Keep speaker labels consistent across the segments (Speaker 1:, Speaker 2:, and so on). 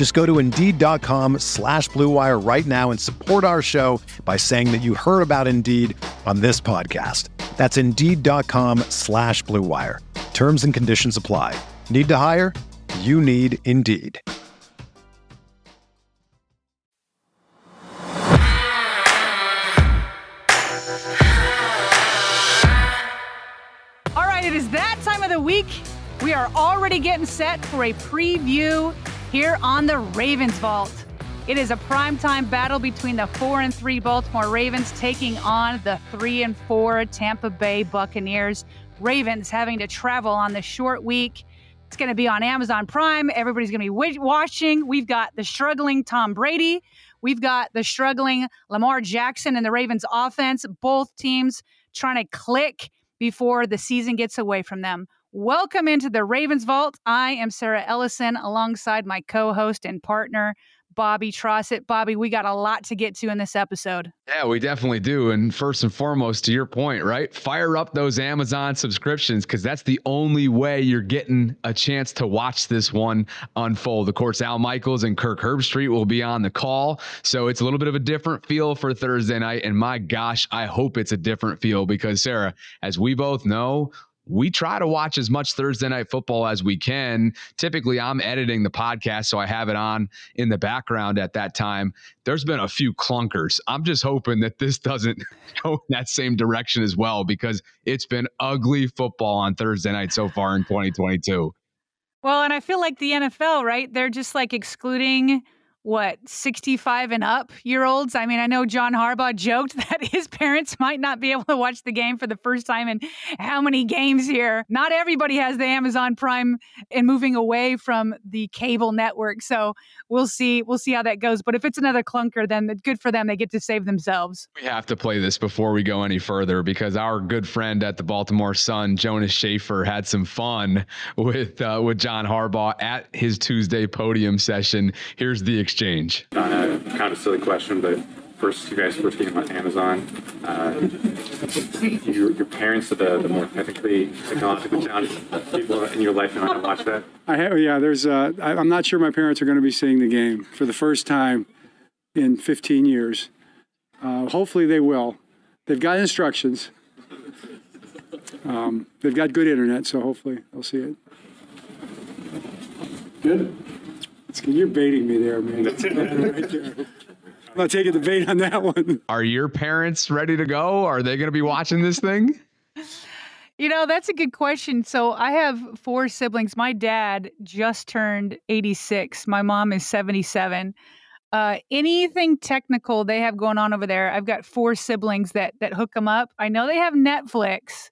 Speaker 1: Just go to Indeed.com slash BlueWire right now and support our show by saying that you heard about Indeed on this podcast. That's Indeed.com slash BlueWire. Terms and conditions apply. Need to hire? You need Indeed.
Speaker 2: All right, it is that time of the week. We are already getting set for a preview here on the Ravens Vault. It is a primetime battle between the 4 and 3 Baltimore Ravens taking on the 3 and 4 Tampa Bay Buccaneers. Ravens having to travel on the short week. It's going to be on Amazon Prime. Everybody's going to be watching. We've got the struggling Tom Brady. We've got the struggling Lamar Jackson and the Ravens offense. Both teams trying to click before the season gets away from them. Welcome into the Ravens Vault. I am Sarah Ellison alongside my co host and partner, Bobby Trossett. Bobby, we got a lot to get to in this episode.
Speaker 3: Yeah, we definitely do. And first and foremost, to your point, right? Fire up those Amazon subscriptions because that's the only way you're getting a chance to watch this one unfold. Of course, Al Michaels and Kirk Herbstreit will be on the call. So it's a little bit of a different feel for Thursday night. And my gosh, I hope it's a different feel because, Sarah, as we both know, we try to watch as much Thursday night football as we can. Typically, I'm editing the podcast, so I have it on in the background at that time. There's been a few clunkers. I'm just hoping that this doesn't go in that same direction as well because it's been ugly football on Thursday night so far in 2022.
Speaker 2: Well, and I feel like the NFL, right? They're just like excluding what 65 and up year olds? I mean i know john harbaugh joked that his parents might not be able to watch the game for the first time in how many games here? Not everybody has the amazon prime and moving away from the cable network so we'll see we'll see how that goes but if it's another clunker then good for them they get to save themselves.
Speaker 3: We have to play this before we go any further because our good friend at the baltimore sun jonas shaffer had some fun with uh, with john harbaugh at his tuesday podium session. Here's the exchange?
Speaker 4: Kind of silly question, but first, you guys first came on Amazon. Uh, your, your parents are the, the more technically technologically challenged people in your life know how to watch that.
Speaker 5: I have, yeah. There's. Uh, I, I'm not sure my parents are going to be seeing the game for the first time in 15 years. Uh, hopefully, they will. They've got instructions. Um, they've got good internet, so hopefully they'll see it. Good. You're baiting me there, man. I'm not taking the bait on that one.
Speaker 3: Are your parents ready to go? Are they going to be watching this thing?
Speaker 2: You know, that's a good question. So I have four siblings. My dad just turned 86. My mom is 77. Uh, anything technical they have going on over there, I've got four siblings that that hook them up. I know they have Netflix.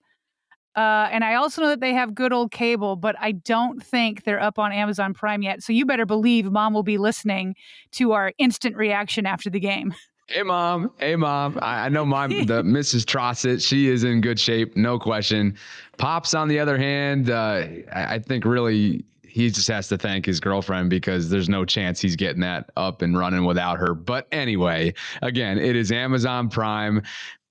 Speaker 2: Uh, and I also know that they have good old cable, but I don't think they're up on Amazon Prime yet. So you better believe mom will be listening to our instant reaction after the game.
Speaker 3: Hey mom, hey mom. I, I know my the Mrs. Trossett. She is in good shape, no question. Pops, on the other hand, uh, I, I think really he just has to thank his girlfriend because there's no chance he's getting that up and running without her. But anyway, again, it is Amazon Prime.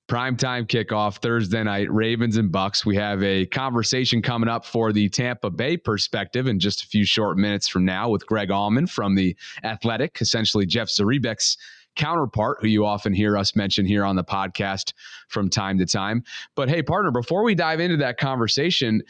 Speaker 3: Primetime kickoff Thursday night, Ravens and Bucks. We have a conversation coming up for the Tampa Bay perspective in just a few short minutes from now with Greg Auman from the Athletic, essentially Jeff Zrebiec's counterpart, who you often hear us mention here on the podcast from time to time. But hey, partner, before we dive into that conversation,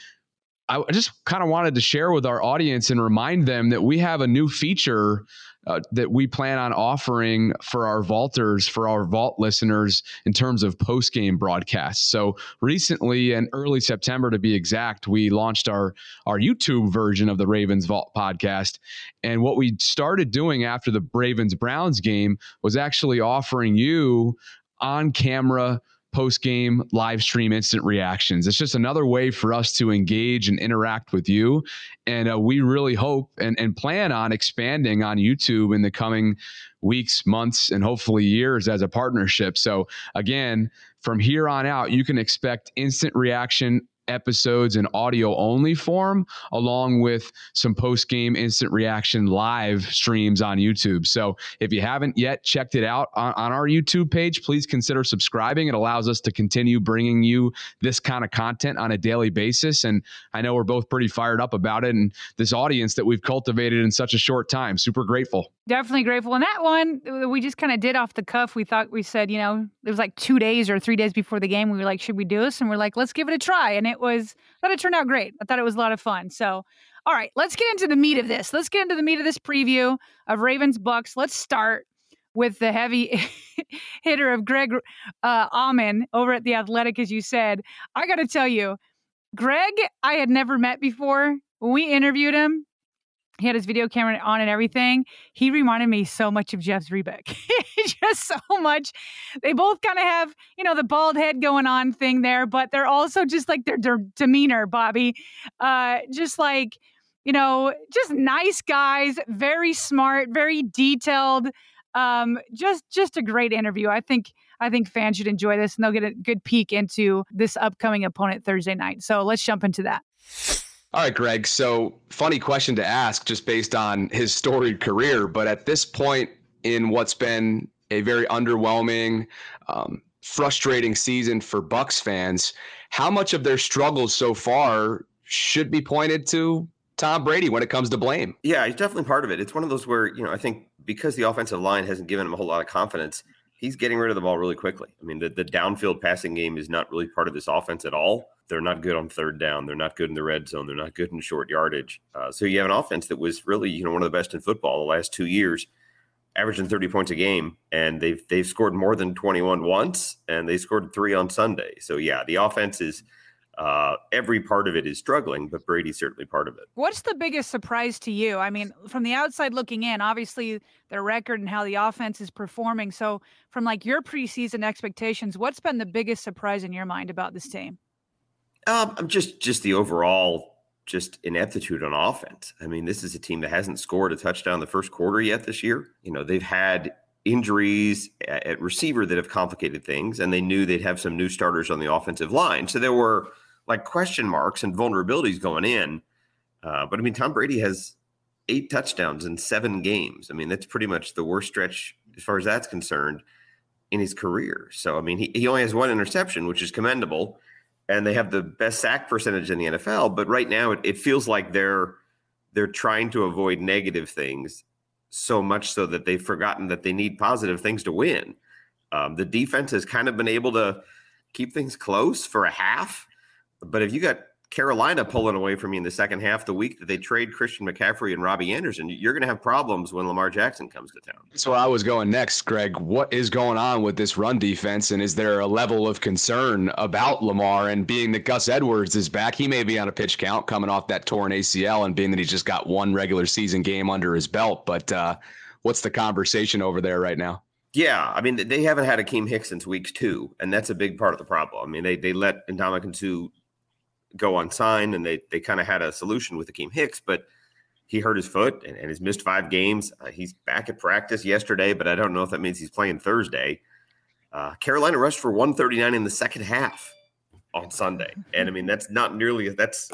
Speaker 3: I just kind of wanted to share with our audience and remind them that we have a new feature uh, that we plan on offering for our vaulters, for our vault listeners, in terms of post game broadcasts. So recently, in early September to be exact, we launched our our YouTube version of the Ravens Vault podcast. And what we started doing after the Ravens Browns game was actually offering you on camera post game live stream instant reactions. It's just another way for us to engage and interact with you. And uh, we really hope and, and plan on expanding on YouTube in the coming weeks, months, and hopefully years as a partnership. So, again, from here on out, you can expect instant reaction episodes in audio only form, along with some post game instant reaction live streams on YouTube. So if you haven't yet checked it out on, on, our YouTube page, please consider subscribing. It allows us to continue bringing you this kind of content on a daily basis. And I know we're both pretty fired up about it and this audience that we've cultivated in such a short time. Super grateful.
Speaker 2: Definitely grateful. And that one, we just kind of did off the cuff. We thought we said, you know, it was like two days or three days before the game. We were like, should we do this? And we're like, let's give it a try. And it was, I thought it turned out great. I thought it was a lot of fun. So, all right, let's get into the meat of this. Let's get into the meat of this preview of Ravens Bucks. Let's start with the heavy hitter of Greg uh, Auman over at The Athletic, as you said. I got to tell you, Greg, I had never met before. When we interviewed him, he had his video camera on and everything. He reminded me so much of Jeff Zrebiec. Just so much. They both kind of have, you know, the bald head going on thing there, but they're also just like their, their demeanor, Bobby. Uh, just like, you know, just nice guys, very smart, very detailed. Um, just just a great interview. I think I think fans should enjoy this and they'll get a good peek into this upcoming opponent Thursday night. So let's jump into that.
Speaker 6: All right, Greg. So, funny question to ask just based on his storied career. But at this point in what's been a very underwhelming, um, frustrating season for Bucks fans, how much of their struggles so far should be pointed to Tom Brady when it comes to blame?
Speaker 7: Yeah, he's definitely part of it. It's one of those where, you know, I think because the offensive line hasn't given him a whole lot of confidence, he's getting rid of the ball really quickly. I mean, the, the downfield passing game is not really part of this offense at all. They're not good on third down. They're not good in the red zone. They're not good in short yardage. Uh, so you have an offense that was really, you know, one of the best in football the last two years, averaging 30 points a game, and they've they've scored more than 21 once, and they scored three on Sunday. So yeah, the offense is uh, every part of it is struggling, but Brady's certainly part of it.
Speaker 2: What's the biggest surprise to you? I mean, from the outside looking in, obviously their record and how the offense is performing. So, from like your preseason expectations, what's been the biggest surprise in your mind about this team?
Speaker 7: Um, just just the overall just ineptitude on offense. I mean, this is a team that hasn't scored a touchdown the first quarter yet this year. You know, they've had injuries at receiver that have complicated things, and they knew they'd have some new starters on the offensive line. So there were like question marks and vulnerabilities going in. Uh, but I mean, Tom Brady has eight touchdowns in seven games. I mean, that's pretty much the worst stretch as far as that's concerned in his career. So, I mean, he, he only has one interception, which is commendable and they have the best sack percentage in the NFL. But right now, it, it feels like they're they're trying to avoid negative things so much so that they've forgotten that they need positive things to win. Um, the defense has kind of been able to keep things close for a half, but if you got Carolina pulling away from you in the second half, the week that they trade Christian McCaffrey and Robbie Anderson, you're going to have problems when Lamar Jackson comes to town.
Speaker 6: That's where I was going next, Greg. What is going on with this run defense? And is there a level of concern about Lamar and being that Gus Edwards is back? He may be on a pitch count coming off that torn ACL and being that he just got one regular season game under his belt. But uh, what's the conversation over there right now?
Speaker 7: Yeah, I mean they haven't had Akiem Hicks since week two, and that's a big part of the problem. I mean they they let Ndamukong Suh go unsigned, and they they kind of had a solution with Akiem Hicks, but he hurt his foot and, and has missed five games. Uh, he's back at practice yesterday, but I don't know if that means he's playing Thursday. Uh, Carolina rushed for 139 in the second half on Sunday, and I mean that's not nearly that's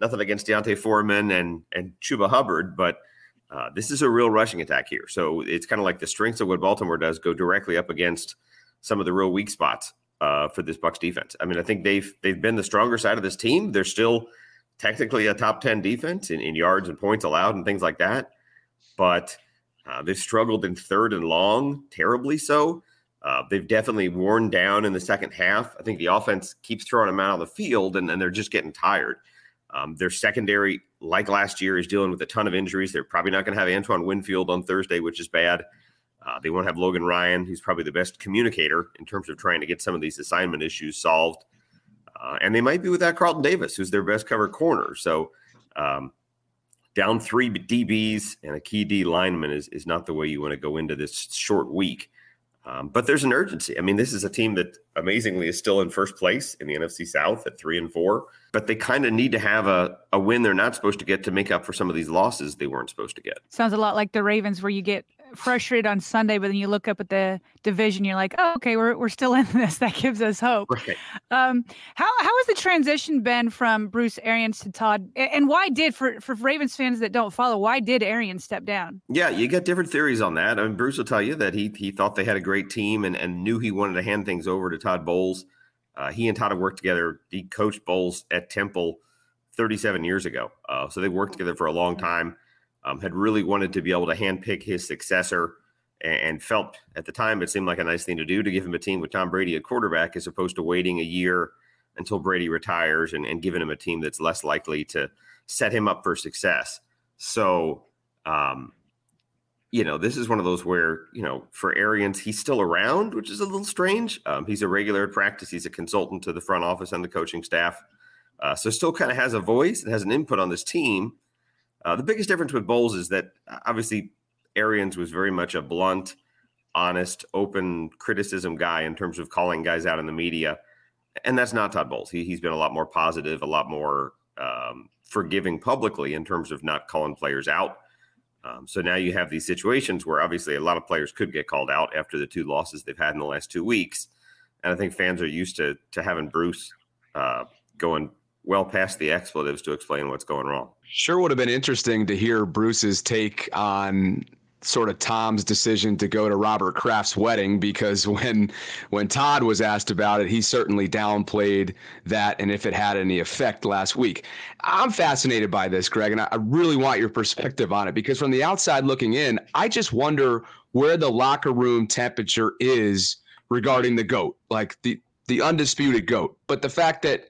Speaker 7: nothing against D'Onta Foreman and and Chuba Hubbard, but uh, this is a real rushing attack here. So it's kind of like the strengths of what Baltimore does go directly up against some of the real weak spots uh, for this Bucks defense. I mean, I think they've they've been the stronger side of this team. They're still technically a top ten defense in, in yards and points allowed and things like that, but uh, they've struggled in third and long, terribly so. Uh, they've definitely worn down in the second half. I think the offense keeps throwing them out on the field, and, and they're just getting tired. Um, their secondary, like last year, is dealing with a ton of injuries. They're probably not going to have Antoine Winfield on Thursday, which is bad. Uh, they won't have Logan Ryan, who's probably the best communicator in terms of trying to get some of these assignment issues solved. Uh, and they might be without Carlton Davis, who's their best cover corner. So um, down three DBs and a key D lineman is, is not the way you want to go into this short week. Um, but there's an urgency. I mean, this is a team that amazingly is still in first place in the NFC South at three and four, but they kind of need to have a, a win they're not supposed to get to make up for some of these losses they weren't supposed to get.
Speaker 2: Sounds a lot like the Ravens, where you get frustrated on Sunday, but then you look up at the division, you're like, oh, okay, we're, we're still in this. That gives us hope.
Speaker 7: Right.
Speaker 2: Um, how how has the transition been from Bruce Arians to Todd? And why did for for Ravens fans that don't follow, why did Arians step down?
Speaker 7: Yeah, you get different theories on that. I mean, Bruce will tell you that he he thought they had a great team and, and knew he wanted to hand things over to Todd Bowles. Uh, he and Todd have worked together. He coached Bowles at Temple 37 years ago, uh, so they worked together for a long time um, had really wanted to be able to handpick his successor and, felt at the time it seemed like a nice thing to do to give him a team with Tom Brady at quarterback as opposed to waiting a year until Brady retires and, and giving him a team that's less likely to set him up for success. So, um, you know, this is one of those where, you know, for Arians, he's still around, which is a little strange. Um, he's a regular at practice. He's a consultant to the front office and the coaching staff. Uh, so still kind of has a voice and has an input on this team. Uh, the biggest difference with Bowles is that uh, obviously Arians was very much a blunt, honest, open criticism guy in terms of calling guys out in the media. And that's not Todd Bowles. He, he's been a lot more positive, a lot more um, forgiving publicly in terms of not calling players out. Um, so now you have these situations where obviously a lot of players could get called out after the two losses they've had in the last two weeks. And I think fans are used to to having Bruce uh, going well past the expletives to explain what's going wrong.
Speaker 3: Sure would have been interesting to hear Bruce's take on sort of Tom's decision to go to Robert Kraft's wedding because when when Todd was asked about it, he certainly downplayed that and if it had any effect last week. I'm fascinated by this, Greg, and I really want your perspective on it because from the outside looking in, I just wonder where the locker room temperature is regarding the GOAT, like the the undisputed GOAT. But the fact that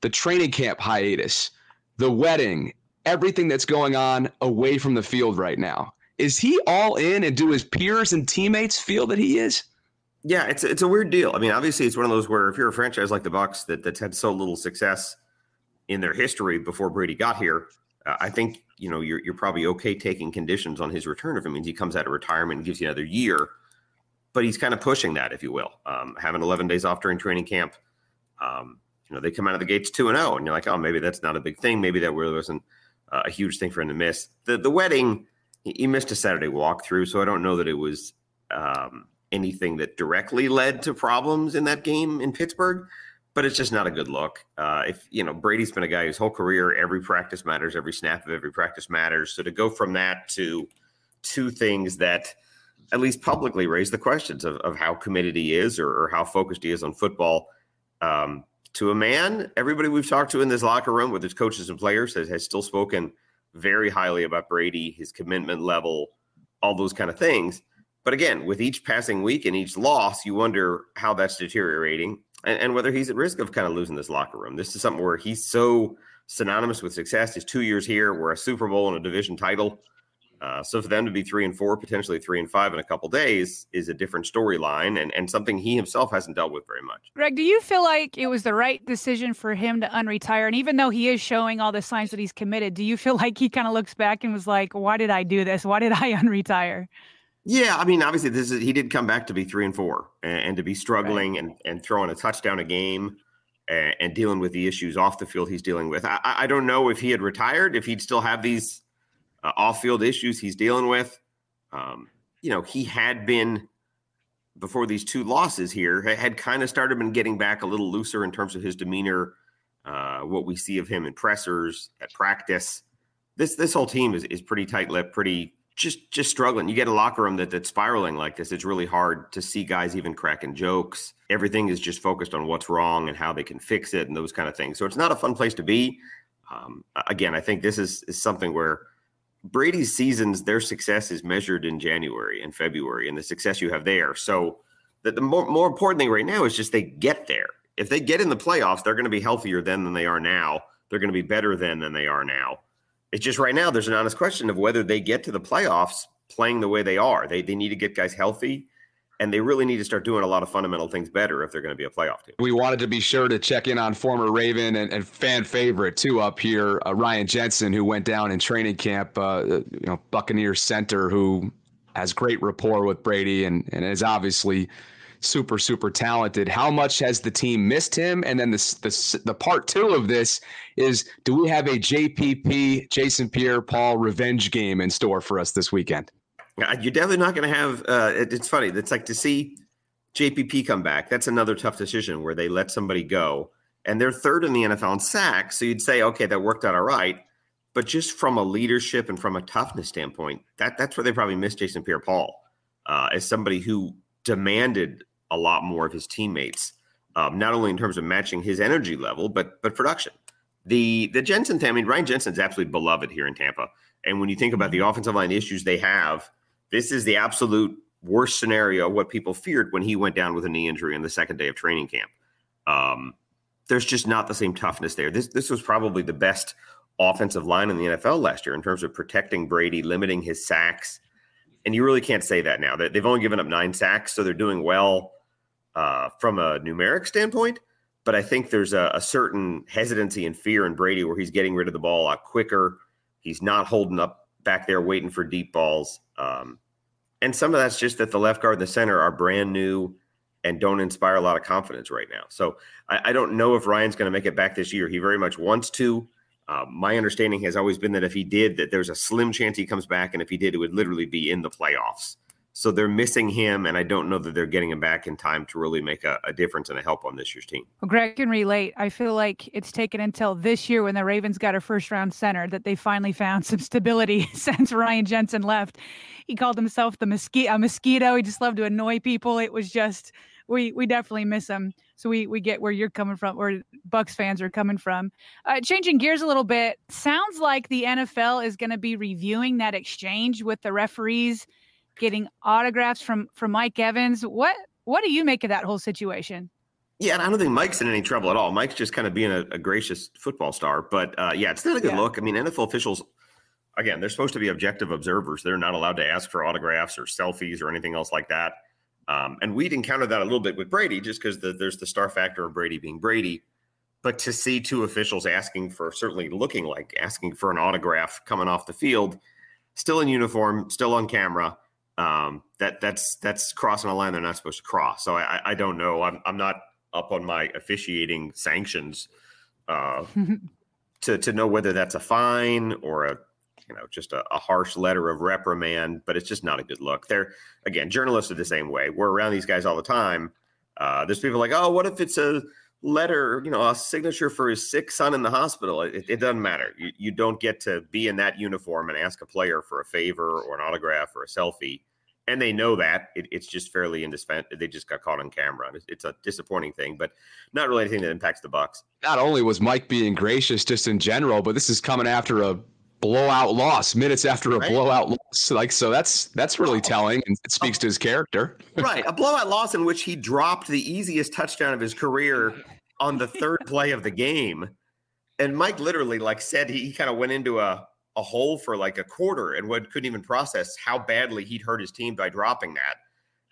Speaker 3: the training camp hiatus, the wedding, everything that's going on away from the field right now. Is he all in and do his peers and teammates feel that he is?
Speaker 7: Yeah, it's it's a weird deal. I mean, obviously it's one of those where if you're a franchise like the Bucks that that's had so little success in their history before Brady got here, uh, I think you know you're you're probably okay taking conditions on his return if it means he comes out of retirement and gives you another year. But he's kind of pushing that, if you will, um, having 11 days off during training camp. Um, you know, they come out of the gates two and zero, oh, and you're like, oh, maybe that's not a big thing. Maybe that really wasn't uh, a huge thing for him to miss. The the wedding, he, he missed a Saturday walkthrough, so I don't know that it was um, anything that directly led to problems in that game in Pittsburgh. But it's just not a good look. Uh, if you know Brady's been a guy whose whole career, every practice matters, every snap of every practice matters. So to go from that to two things that at least publicly raise the questions of, of how committed he is or, or how focused he is on football. Um, to a man, everybody we've talked to in this locker room, with his coaches and players, has, has still spoken very highly about Brady, his commitment level, all those kind of things. But again, with each passing week and each loss, you wonder how that's deteriorating and, and, whether he's at risk of kind of losing this locker room. This is something where he's so synonymous with success. His two years here were a Super Bowl and a division title. Uh, so for them to be three and four, potentially three and five in a couple days, is a different storyline and, and something he himself hasn't dealt with very much.
Speaker 2: Greg, do you feel like it was the right decision for him to unretire? And even though he is showing all the signs that he's committed, do you feel like he kind of looks back and was like, "Why did I do this? Why did I unretire?"
Speaker 7: Yeah, I mean, obviously, this is he did come back to be three and four and, and to be struggling right. and and throwing a touchdown a game. And, and dealing with the issues off the field he's dealing with. I, I don't know if he had retired, if he'd still have these uh, off-field issues he's dealing with. Um, you know, he had been before these two losses here had kind of started been getting back a little looser in terms of his demeanor. Uh, what we see of him in pressers at practice. This this whole team is, is pretty tight-lipped, pretty just just struggling. You get a locker room that that's spiraling like this. It's really hard to see guys even cracking jokes. Everything is just focused on what's wrong and how they can fix it and those kind of things. So it's not a fun place to be. Um, again, I think this is, is something where Brady's seasons, their success is measured in January and February, and the success you have there. So the, the more, more important thing right now is just they get there. If they get in the playoffs, they're going to be healthier then than they are now. they're going to be better then than they are now. It's just right now there's an honest question of whether they get to the playoffs playing the way they are. They they need to get guys healthy and they really need to start doing a lot of fundamental things better if they're going to be a playoff team.
Speaker 3: We wanted to be sure to check in on former Raven and, and fan favorite too up here, uh, Ryan Jensen, who went down in training camp. Uh, you know, Buccaneers center who has great rapport with Brady and and is obviously super super talented. How much has the team missed him? And then the the the part two of this is: Do we have a JPP Jason Pierre-Paul revenge game in store for us this weekend?
Speaker 7: You're definitely not going to have. Uh, it, it's funny. It's like to see JPP come back. That's another tough decision where they let somebody go, and they're third in the NFL in sacks. So you'd say, okay, that worked out all right. But just from a leadership and from a toughness standpoint, that that's where they probably missed Jason Pierre-Paul uh, as somebody who demanded a lot more of his teammates, um, not only in terms of matching his energy level, but but production. The the Jensen thing, I mean, Ryan Jensen's absolutely beloved here in Tampa. And when you think about the mm-hmm. offensive line issues they have, this is the absolute worst scenario what people feared when he went down with a knee injury in the second day of training camp. Um, there's just not the same toughness there. This this was probably the best offensive line in the NFL last year in terms of protecting Brady, limiting his sacks. And you really can't say that now. They've only given up nine sacks, so they're doing well uh, from a numeric standpoint. But I think there's a, a, certain hesitancy and fear in Brady where he's getting rid of the ball a lot quicker. He's not holding up back there waiting for deep balls. Um, and some of that's just that the left guard and the center are brand new and don't inspire a lot of confidence right now. So I, I don't know if Ryan's going to make it back this year. He very much wants to. Uh, my understanding has always been that if he did, that there's a slim chance he comes back, and if he did, it would literally be in the playoffs. So they're missing him, and I don't know that they're getting him back in time to really make a, a, difference and a help on this year's team.
Speaker 2: Well, Greg can relate. I feel like it's taken until this year when the Ravens got a first round center that they finally found some stability since Ryan Jensen left. He called himself the mosquito, a mosquito. He just loved to annoy people. It was just we we definitely miss him. So we we get where you're coming from, where Bucks fans are coming from. Uh, changing gears a little bit, sounds like the NFL is going to be reviewing that exchange with the referees getting autographs from from Mike Evans. What what do you make of that whole situation?
Speaker 7: Yeah, and I don't think Mike's in any trouble at all. Mike's just kind of being a, a gracious football star, but uh, yeah, it's not a good yeah. look. I mean, NFL officials, again, they're supposed to be objective observers. They're not allowed to ask for autographs or selfies or anything else like that. Um, and we'd encountered that a little bit with Brady, just because the, there's the star factor of Brady being Brady. But to see two officials asking for, certainly looking like asking for an autograph coming off the field, still in uniform, still on camera um, that that's that's crossing a line they're not supposed to cross. So I, I don't know. I'm I'm not up on my officiating sanctions uh, to to know whether that's a fine or a you know just a, a, harsh letter of reprimand. But it's just not a good look. They're again journalists are the same way. We're around these guys all the time. Uh, there's people like, oh, what if it's a letter, you know, a signature for his sick son in the hospital. It, it, doesn't matter. You, you don't get to be in that uniform and ask a player for a favor or an autograph or a selfie and they know that it, it's just fairly indispensable. They just got caught on camera. It's, it's, a disappointing thing, but not really anything that impacts the Bucks.
Speaker 3: Not only was Mike being gracious just in general, but this is coming after a blowout loss, minutes after a right. blowout loss. Like so, that's that's really oh. telling, and it speaks to his character.
Speaker 7: right, a blowout loss in which he dropped the easiest touchdown of his career on the third play of the game, and Mike literally like said he, he kind of went into a a hole for like a quarter and would couldn't even process how badly he'd hurt his team by dropping that.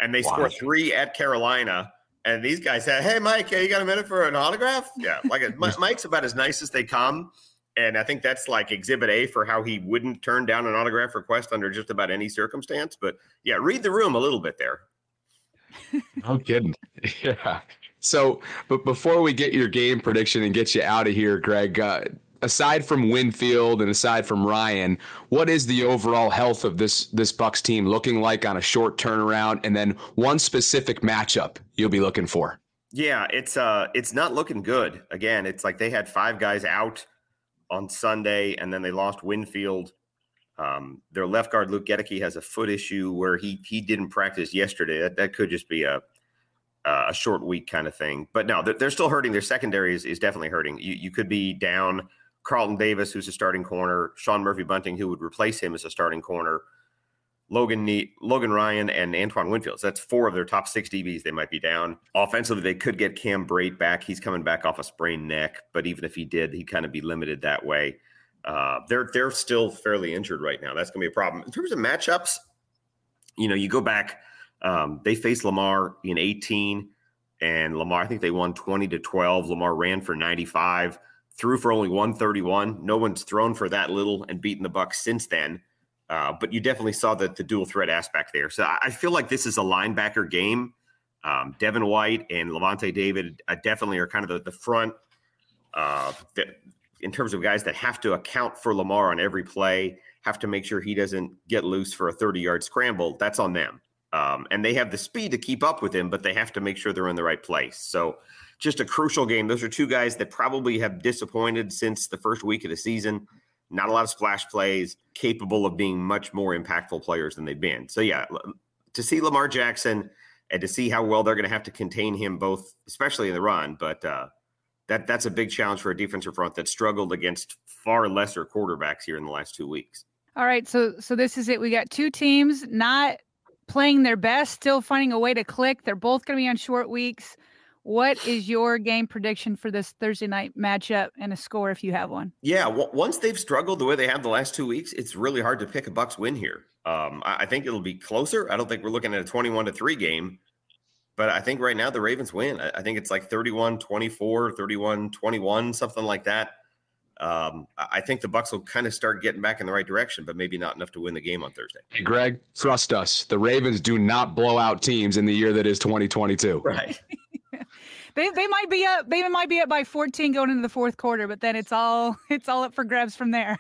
Speaker 7: And they wow. score three at Carolina. And these guys said, Hey, Mike, you got a minute for an autograph? Yeah. Like a, Mike's about as nice as they come. And I think that's like exhibit A for how he wouldn't turn down an autograph request under just about any circumstance. But yeah, read the room a little bit there.
Speaker 3: no kidding. Yeah. So, but before we get your game prediction and get you out of here, Greg, uh, aside from Winfield and aside from Ryan, what is the overall health of this this Bucks team looking like on a short turnaround? And then one specific matchup you'll be looking for.
Speaker 7: Yeah, it's uh it's not looking good. Again, it's like they had five guys out on Sunday, and then they lost Winfield. Um, their left guard Luke Goedeke has a foot issue where he he didn't practice yesterday. That that could just be a a short week kind of thing. But no, they're, they're still hurting. Their secondary is, is definitely hurting. You you could be down Carlton Davis, who's a starting corner, Sean Murphy Bunting, who would replace him as a starting corner. Logan ne- Logan Ryan and Antoine Winfield. So that's four of their top six DBs. They might be down. Offensively, they could get Cam Brate back. He's coming back off a sprained neck, but even if he did, he'd kind of be limited that way. Uh, they're they're still fairly injured right now. That's going to be a problem in terms of matchups. You know, you go back. Um, they faced Lamar in 18, and Lamar. I think they won 20 to 12. Lamar ran for 95, threw for only 131. No one's thrown for that little and beaten the Bucks since then. Uh, but you definitely saw the, the dual threat aspect there. So I feel like this is a linebacker game. Um, Devin White and Lavonte David uh, definitely are kind of the, the front uh, that, in terms of guys that have to account for Lamar on every play, have to make sure he doesn't get loose for a 30 yard scramble. That's on them. Um, and they have the speed to keep up with him, but they have to make sure they're in the right place. So just a crucial game. Those are two guys that probably have disappointed since the first week of the season not a lot of splash plays, capable of being much more impactful players than they've been. So yeah, to see Lamar Jackson and to see how well they're going to have to contain him both, especially in the run, but uh, that that's a big challenge for a defensive front that struggled against far lesser quarterbacks here in the last two weeks.
Speaker 2: All right, so so this is it. We got two teams not playing their best, still finding a way to click. They're both going to be on short weeks. What is your game prediction for this Thursday night matchup and a score if you have one?
Speaker 7: Yeah, w- once they've struggled the way they have the last two weeks, it's really hard to pick a Bucks win here. Um, I-, I think it'll be closer. I don't think we're looking at a 21 to 3 game, but I think right now the Ravens win. I, I think it's like 31 24, 31 21, something like that. Um, I think the Bucks will kind of start getting back in the right direction, but maybe not enough to win the game on Thursday.
Speaker 3: Hey, Greg, trust us. The Ravens do not blow out teams in the year that is 2022.
Speaker 7: Right.
Speaker 2: they they might be up they might be up by 14 going into the fourth quarter, but then it's all it's all up for grabs from there.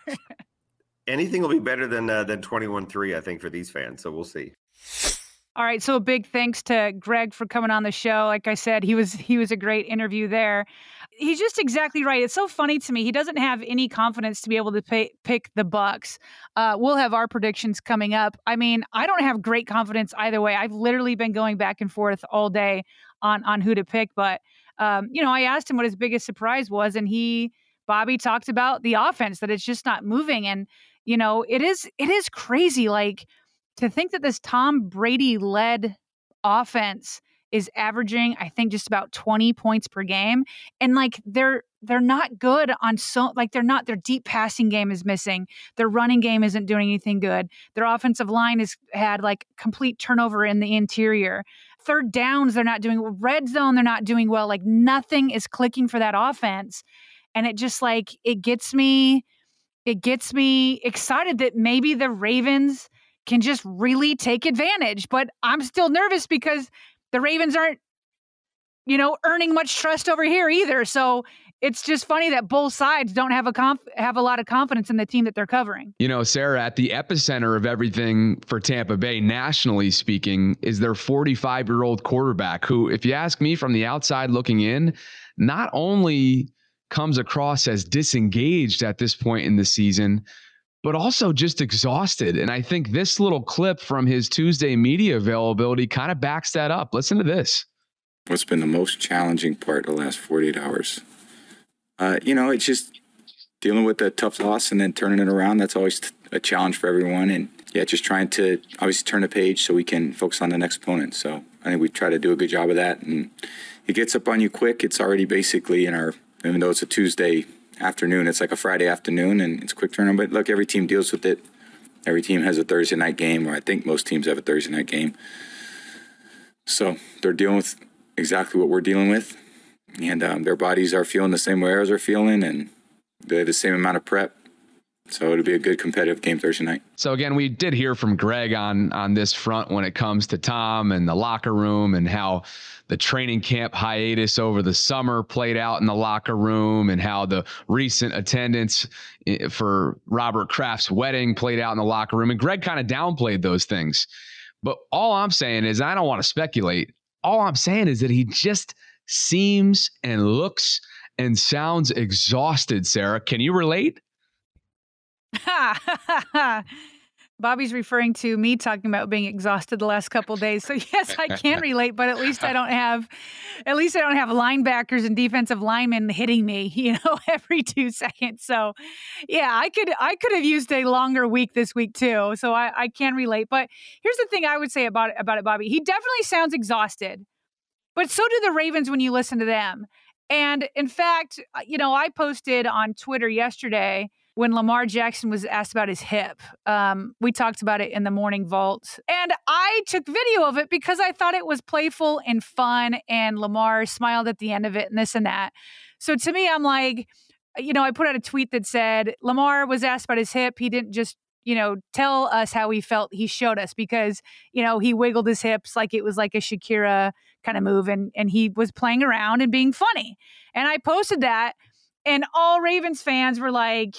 Speaker 7: Anything will be better than uh, than 21-3 I think for these fans, so we'll see.
Speaker 2: All right, so a big thanks to Greg for coming on the show. Like I said, he was he was a great interview there. He's just exactly right. It's so funny to me. He doesn't have any confidence to be able to pay, pick the Bucks. Uh, we'll have our predictions coming up. I mean, I don't have great confidence either way. I've literally been going back and forth all day on on who to pick. But um, you know, I asked him what his biggest surprise was, and he Bobby talked about the offense that it's just not moving, and you know, it is it is crazy. Like to think that this Tom Brady led offense is averaging i think just about 20 points per game and like they're they're not good on so like they're not their deep passing game is missing their running game isn't doing anything good their offensive line has had like complete turnover in the interior third downs they're not doing red zone they're not doing well like nothing is clicking for that offense and it just like it gets me it gets me excited that maybe the ravens can just really take advantage but i'm still nervous because the Ravens aren't, you know, earning much trust over here either. So it's just funny that both sides don't have a conf- have a lot of confidence in the team that they're covering.
Speaker 3: You know, Sarah, at the epicenter of everything for Tampa Bay, nationally speaking, is their 45 year old quarterback, who, if you ask me from the outside looking in, not only comes across as disengaged at this point in the season, but also just exhausted. And I think this little clip from his Tuesday media availability kind of backs that up. Listen to this.
Speaker 8: What's been the most challenging part the last 48 hours? Uh, you know, it's just dealing with a tough loss and then turning it around. That's always a challenge for everyone. And yeah, just trying to obviously turn the page so we can focus on the next opponent. So I think we try to do a good job of that. And it gets up on you quick. It's already basically in our, even though it's a Tuesday afternoon. It's like a Friday afternoon, and it's quick turnaround. But look, every team deals with it. Every team has a Thursday night game, or I think most teams have a Thursday night game. So they're dealing with exactly what we're dealing with, and um, their bodies are feeling the same way ours are feeling, and they have the same amount of prep. So it'll be a good competitive game Thursday night.
Speaker 3: So again, we did hear from Greg on on this front when it comes to Tom and the locker room and how the training camp hiatus over the summer played out in the locker room and how the recent attendance eh, for Robert Kraft's wedding played out in the locker room. And Greg kind of downplayed those things. But all I'm saying is, I don't want to speculate. All I'm saying is that he just seems and looks and sounds exhausted, Sarah. Can you relate?
Speaker 2: Bobby's referring to me talking about being exhausted the last couple days. So yes, I can relate, but at least I don't have at least I don't have linebackers and defensive linemen hitting me, you know, every 2 seconds. So yeah, I could I could have used a longer week this week too. So I, I can relate. But here's the thing I would say about it, about it, Bobby. He definitely sounds exhausted. But so do the Ravens when you listen to them. And in fact, uh, you know, I posted on Twitter yesterday when Lamar Jackson was asked about his hip. Um, we talked about it in the morning vault. And I took video of it because I thought it was playful and fun. And Lamar smiled at the end of it and this and that. So to me, I'm like, you know, I put out a tweet that said Lamar was asked about his hip. He didn't just you know, tell us how he felt. He showed us because, you know, he wiggled his hips like it was like a Shakira kind of move and and he was playing around and being funny. And I posted that and all Ravens fans were like,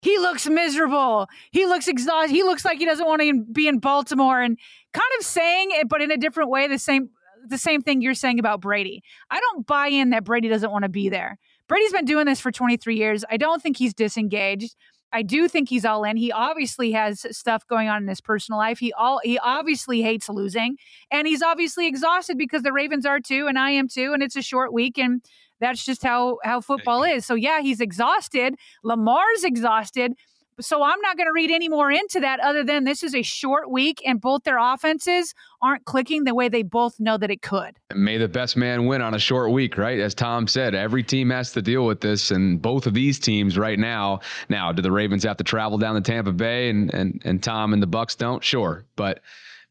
Speaker 2: he looks miserable. He looks exhausted. He looks like he doesn't want to be in Baltimore and kind of saying it, but in a different way, the same the same thing you're saying about Brady. I don't buy in that Brady doesn't want to be there. Brady's been doing this for 23 years. I don't think he's disengaged. I do think he's all in. He obviously has stuff going on in his personal life. He all he obviously hates losing, and he's obviously exhausted because the Ravens are too, and I am too, and it's a short week, and that's just how how football is. So yeah, he's exhausted. Lamar's exhausted. So I'm not going to read any more into that other than this is a short week and both their offenses aren't clicking the way they both know that it could.
Speaker 3: May the best man win on a short week, right? As Tom said, every team has to deal with this and both of these teams right now. Now, do the Ravens have to travel down to Tampa Bay and and and Tom and the Bucks don't? Sure. But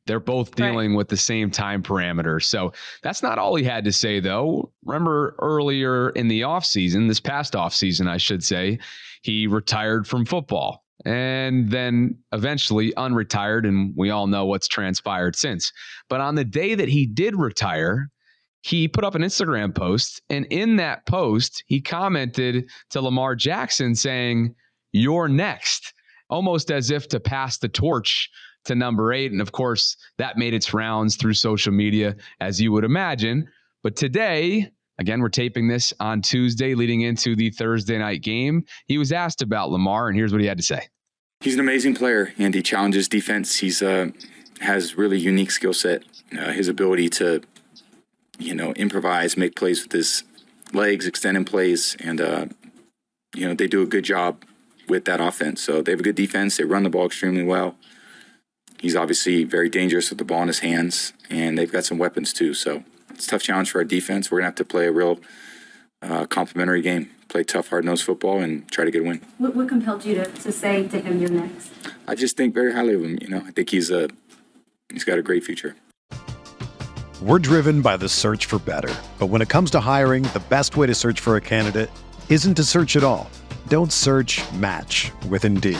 Speaker 3: they're both dealing right. with the same time parameter. So that's not all he had to say, though. Remember earlier in the offseason, this past offseason, I should say, he retired from football and then eventually unretired. And we all know what's transpired since. But on the day that he did retire, he put up an Instagram post. And in that post, he commented to Lamar Jackson saying, You're next, almost as if to pass the torch to number eight. And of course, that made its rounds through social media, as you would imagine. But today, again, we're taping this on Tuesday, leading into the Thursday night game. He was asked about Lamar, and here's what he had to say.
Speaker 8: He's an amazing player, and he challenges defense. He's uh, has really unique skill set. Uh, his ability to, you know, improvise, make plays with his legs, extending plays, and uh, you know they do a good job with that offense. So they have a good defense. They run the ball extremely well he's obviously very dangerous with the ball in his hands, and they've got some weapons too. So it's a tough challenge for our defense. We're gonna have to play a real uh, complementary game, play tough, hard nosed football, and try to get a win.
Speaker 9: What, what compelled you to, to say to him, "You're next"?
Speaker 8: I just think very highly of him. You know, I think he's a he's got a great future.
Speaker 1: We're driven by the search for better, but when it comes to hiring, the best way to search for a candidate isn't to search at all. Don't search. Match with Indeed.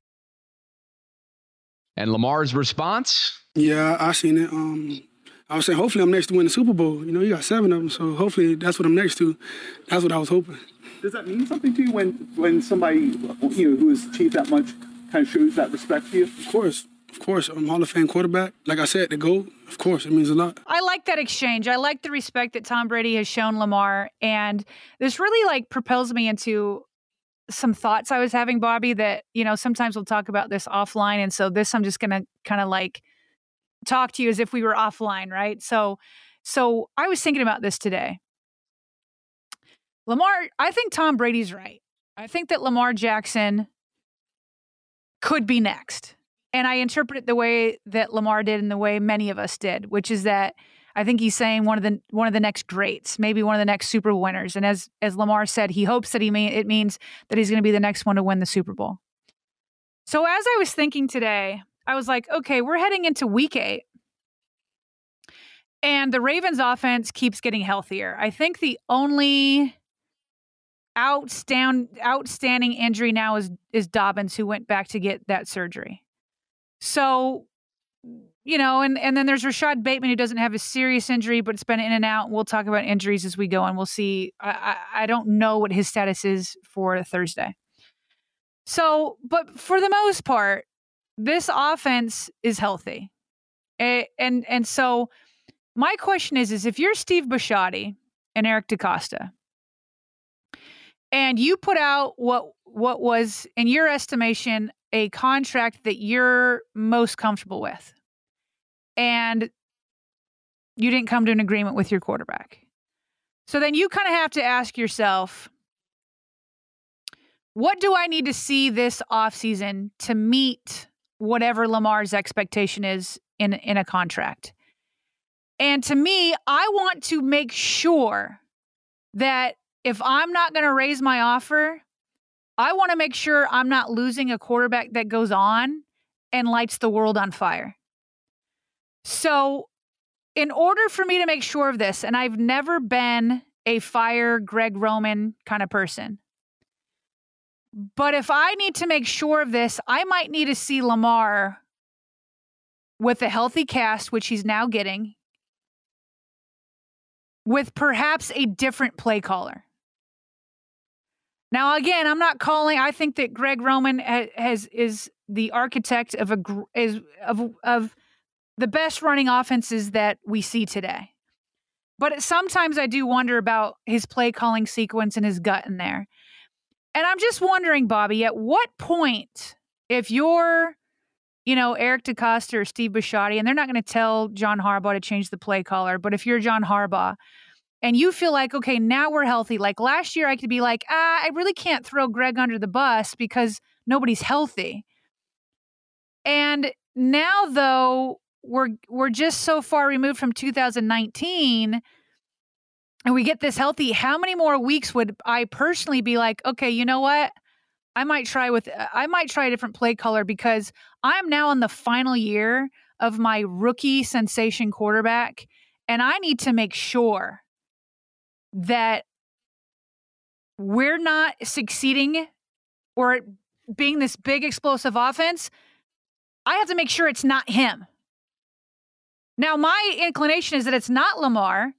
Speaker 3: And Lamar's response?
Speaker 10: Yeah, I seen it. Um, I was saying, hopefully, I'm next to win the Super Bowl. You know, you got seven of them, so hopefully, that's what I'm next to. That's what I was hoping.
Speaker 11: Does that mean something to you when when somebody you know who has achieved that much kind of shows that respect to you?
Speaker 10: Of course, of course, I'm Hall of Fame quarterback. Like I said, the goal. of course, it means a lot.
Speaker 2: I like that exchange. I like the respect that Tom Brady has shown Lamar. And this really like propels me into some thoughts I was having, Bobby, that, you know, sometimes we'll talk about this offline. And so this I'm just gonna kind of like talk to you as if we were offline, right? So so I was thinking about this today. Lamar, I think Tom Brady's right. I think that Lamar Jackson could be next. And I interpret it the way that Lamar did and the way many of us did, which is that I think he's saying one of the one of the next greats, maybe one of the next Super winners. And as as Lamar said, he hopes that he may, it means that he's going to be the next one to win the Super Bowl. So as I was thinking today, I was like, okay, we're heading into week 8. And the Ravens offense keeps getting healthier. I think the only outstand outstanding injury now is is Dobbins who went back to get that surgery. So, you know, and and then there's Rashod Bateman who doesn't have a serious injury, but it's been in and out. We'll talk about injuries as we go, and we'll see. I, I, I don't know what his status is for Thursday. So, but for the most part, this offense is healthy, and and, and so my question is: is if you're Steve Bisciotti and Eric DeCosta, and you put out what what was in your estimation a contract that you're most comfortable with and you didn't come to an agreement with your quarterback so then you kind of have to ask yourself what do i need to see this offseason to meet whatever lamar's expectation is in in a contract and to me i want to make sure that if I'm not going to raise my offer, I want to make sure I'm not losing a quarterback that goes on and lights the world on fire. So, in order for me to make sure of this, and I've never been a fire Greg Roman kind of person, but if I need to make sure of this, I might need to see Lamar with a healthy cast, which he's now getting, with perhaps a different play caller. Now, again, I'm not calling. I think that Greg Roman has is the architect of a is of of the best running offenses that we see today. But sometimes I do wonder about his play calling sequence and his gut in there. And I'm just wondering, Bobby, at what point, if you're, you know, Eric DeCosta or Steve Bisciotti, and they're not going to tell John Harbaugh to change the play caller, but if you're John Harbaugh, and you feel like, okay, now we're healthy. Like last year, I could be like, ah, I really can't throw Greg under the bus because nobody's healthy. And now, though, we're we're just so far removed from 2019 and we get this healthy how many more weeks would i personally be like okay you know what i might try with uh, i might try a different play caller because i'm now in the final year of my rookie sensation quarterback and i need to make sure that we're not succeeding or being this big explosive offense, I have to make sure it's not him. Now, my inclination is that it's not Lamar.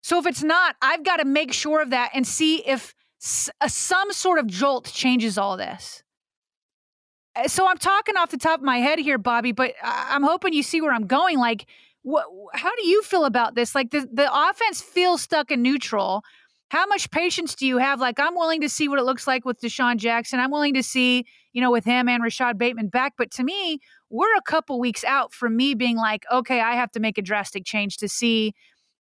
Speaker 2: So if it's not, I've got to make sure of that and see if uh, some sort of jolt changes all this. Uh, so I'm talking off the top of my head here, Bobby, but I'm hoping you see where I'm going. Like, what, how do you feel about this? Like the, the offense feels stuck in neutral. How much patience do you have? Like, I'm willing to see what it looks like with DeSean Jackson. I'm willing to see, you know, with him and Rashod Bateman back. But to me, we're a couple weeks out from me being like, okay, I have to make a drastic change to see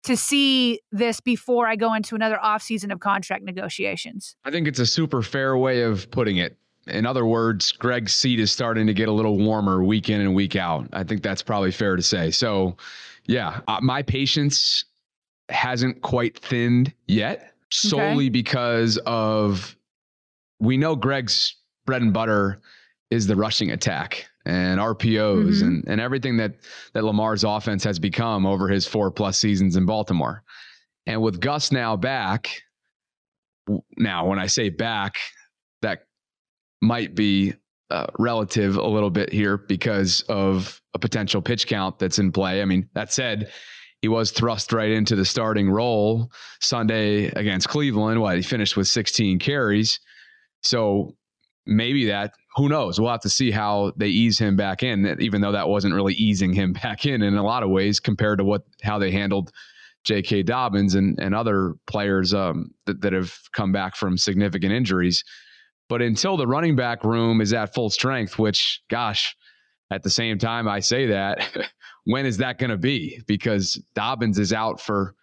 Speaker 2: to see this before I go into another offseason of contract negotiations.
Speaker 3: I think it's a super fair way of putting it in other words, Greg's seat is starting to get a little warmer week in and week out. I think that's probably fair to say. So, yeah, uh, my patience hasn't quite thinned yet, solely okay. because of we know Greg's bread and butter is the rushing attack and RPOs mm-hmm. and, and everything that that Lamar's offense has become over his four plus seasons in Baltimore. And with Gus now back, now when I say back, that might be uh, relative a little bit here because of a potential pitch count that's in play. I mean, that said, he was thrust right into the starting role Sunday against Cleveland. What he finished with 16 carries. So maybe that who knows we'll have to see how they ease him back in even though that wasn't really easing him back in in a lot of ways compared to what how they handled J.K. Dobbins and, and other players um, that, that have come back from significant injuries. But until the running back room is at full strength, which, gosh, at the same time, I say that, when is that going to be? Because Dobbins is out for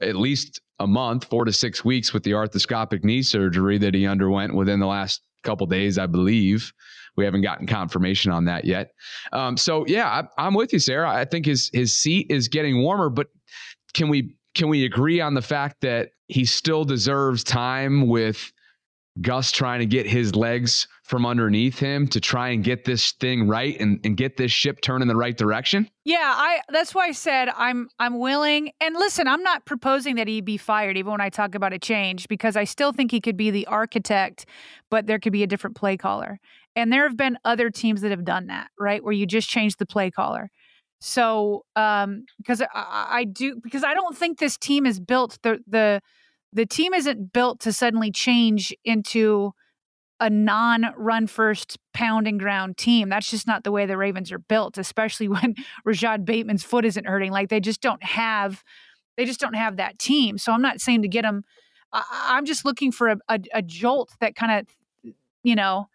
Speaker 3: at least a month, four to six weeks with the arthroscopic knee surgery that he underwent within the last couple days, I believe. We haven't gotten confirmation on that yet. Um, so yeah, I, am with you, Sarah. I think his his seat is getting warmer, but can we can we agree on the fact that he still deserves time with Gus trying to get his legs from underneath him to try and get this thing right and, and get this ship turned in the right direction?
Speaker 2: Yeah, I that's why I said I'm I'm willing. And listen, I'm not proposing that he be fired even when I talk about a change because I still think he could be the architect, but there could be a different play caller. And there have been other teams that have done that, right? Where you just change the play caller. So, um, because I, I do, because I don't think this team is built the the the team isn't built to suddenly change into a non-run first pound and ground team. That's just not the way the Ravens are built, especially when Rashod Bateman's foot isn't hurting. Like they just don't have, they just don't have that team. So I'm not saying to get them. I, am just looking for a, a, a jolt that kind of, you know,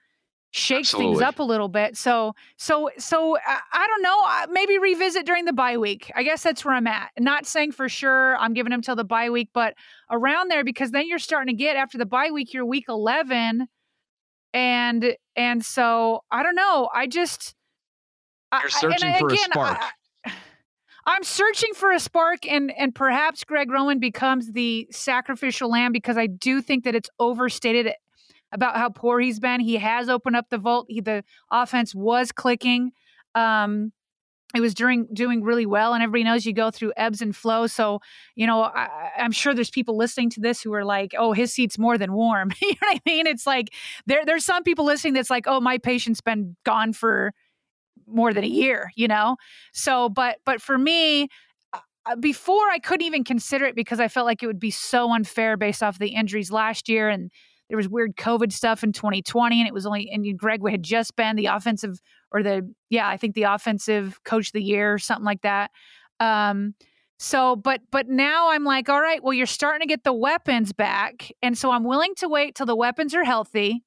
Speaker 2: shakes Absolutely. things up a little bit. So, so, so I, I don't know. Maybe revisit during the bye week. I guess that's where I'm at. Not saying for sure I'm giving him till the bye week, but around there because then you're starting to get after the bye week, you're week 11, and and so I don't know. I just
Speaker 3: you're searching I, for again, a spark.
Speaker 2: I, I'm searching for a spark, and and perhaps Greg Roman becomes the sacrificial lamb because I do think that it's overstated about how poor he's been. He has opened up the vault. He, the offense was clicking. Um, it was doing doing really well, and everybody knows you go through ebbs and flows. So, you know, I, am sure there's people listening to this who are like, "Oh, his seat's more than warm." you know what I mean? It's like there there's some people listening that's like, "Oh, my patient's been gone for more than a year." You know, so but but for me, uh, before I couldn't even consider it because I felt like it would be so unfair based off the injuries last year and there was weird COVID stuff in 2020, and it was only and Greg had just been the offensive or the yeah, I think the offensive coach of the year or something like that. Um, so, but but now I'm like, all right, well, you're starting to get the weapons back, and so I'm willing to wait till the weapons are healthy.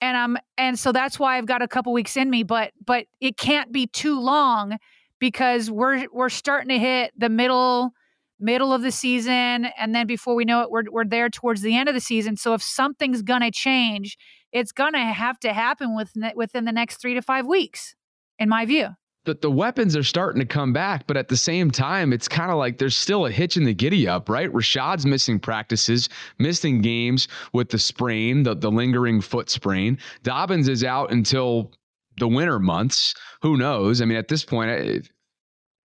Speaker 2: And I'm and so that's why I've got a couple weeks in me, but but it can't be too long because we're we're starting to hit the middle middle of the season and then before we know it we're, we're there towards the end of the season so if something's going to change it's going to have to happen within, within the next three to five weeks in my view
Speaker 3: the, the weapons are starting to come back, but at the same time, it's kind of like there's still a hitch in the giddy up, right? Rashod's missing practices, missing games with the sprain, the, the lingering foot sprain. Dobbins is out until the winter months. Who knows? I mean, at this point,